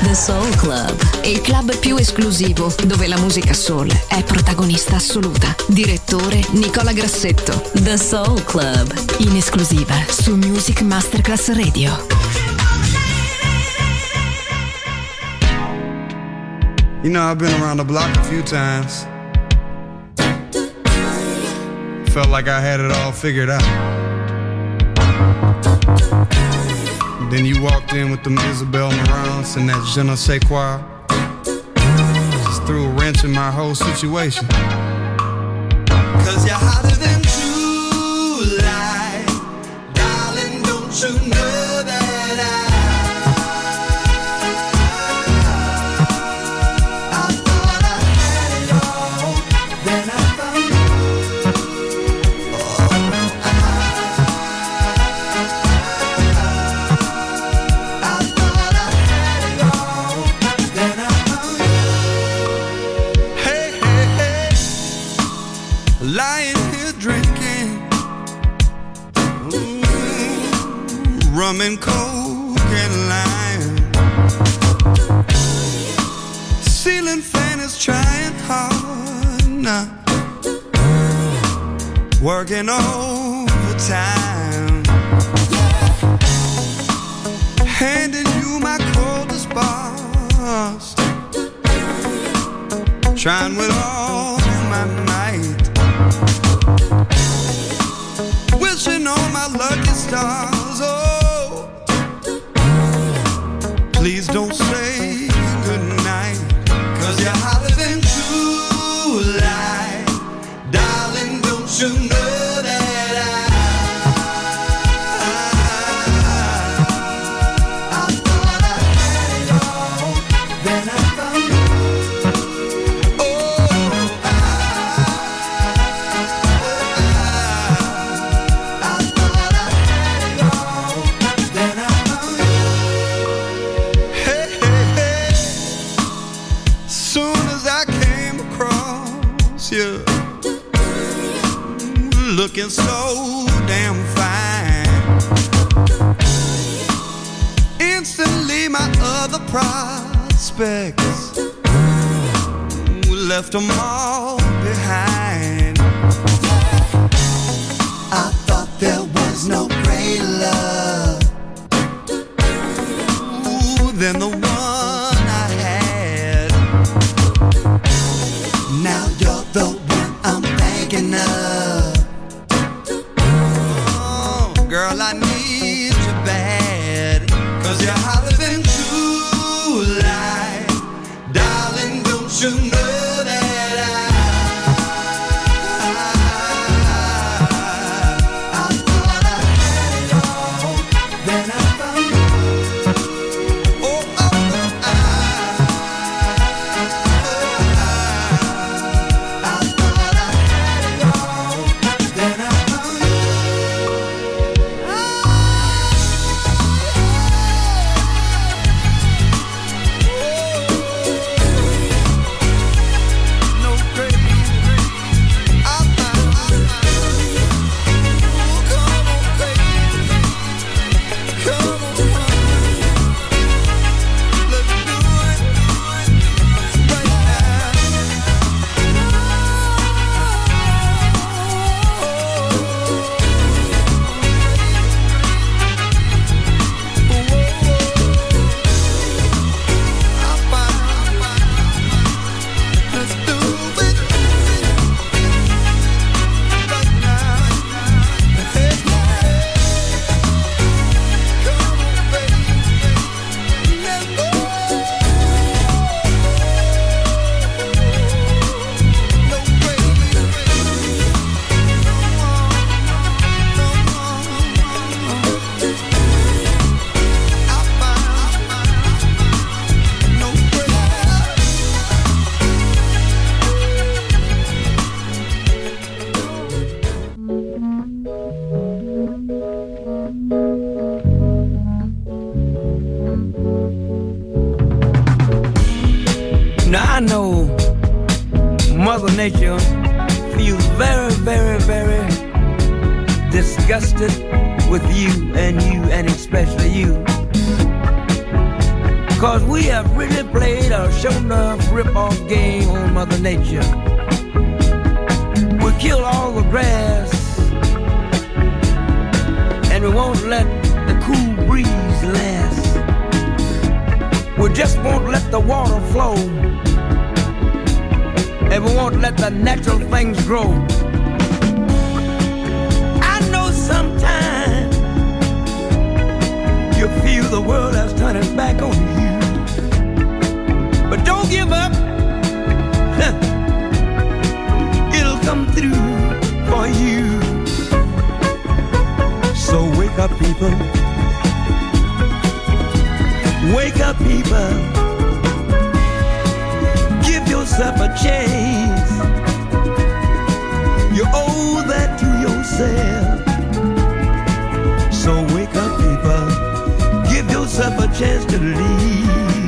The Soul Club, il club più esclusivo dove la musica soul è protagonista assoluta. Direttore Nicola Grassetto. The Soul Club, in esclusiva su Music Masterclass Radio. You know, I've been around the block a few times. Felt like I had it all figured out. Then you walked in with them Isabel Marants and that je ne sais quoi. Just threw a wrench in my whole situation. Cause you're hotter than July. Darling, don't you know Working overtime. Handing you my coldest bars. Trying with all my might. Wishing on my lucky stars. Oh, please don't say left them all people. Wake up, people Give yourself a chance. You owe that to yourself. So wake up, people. Give yourself a chance to leave.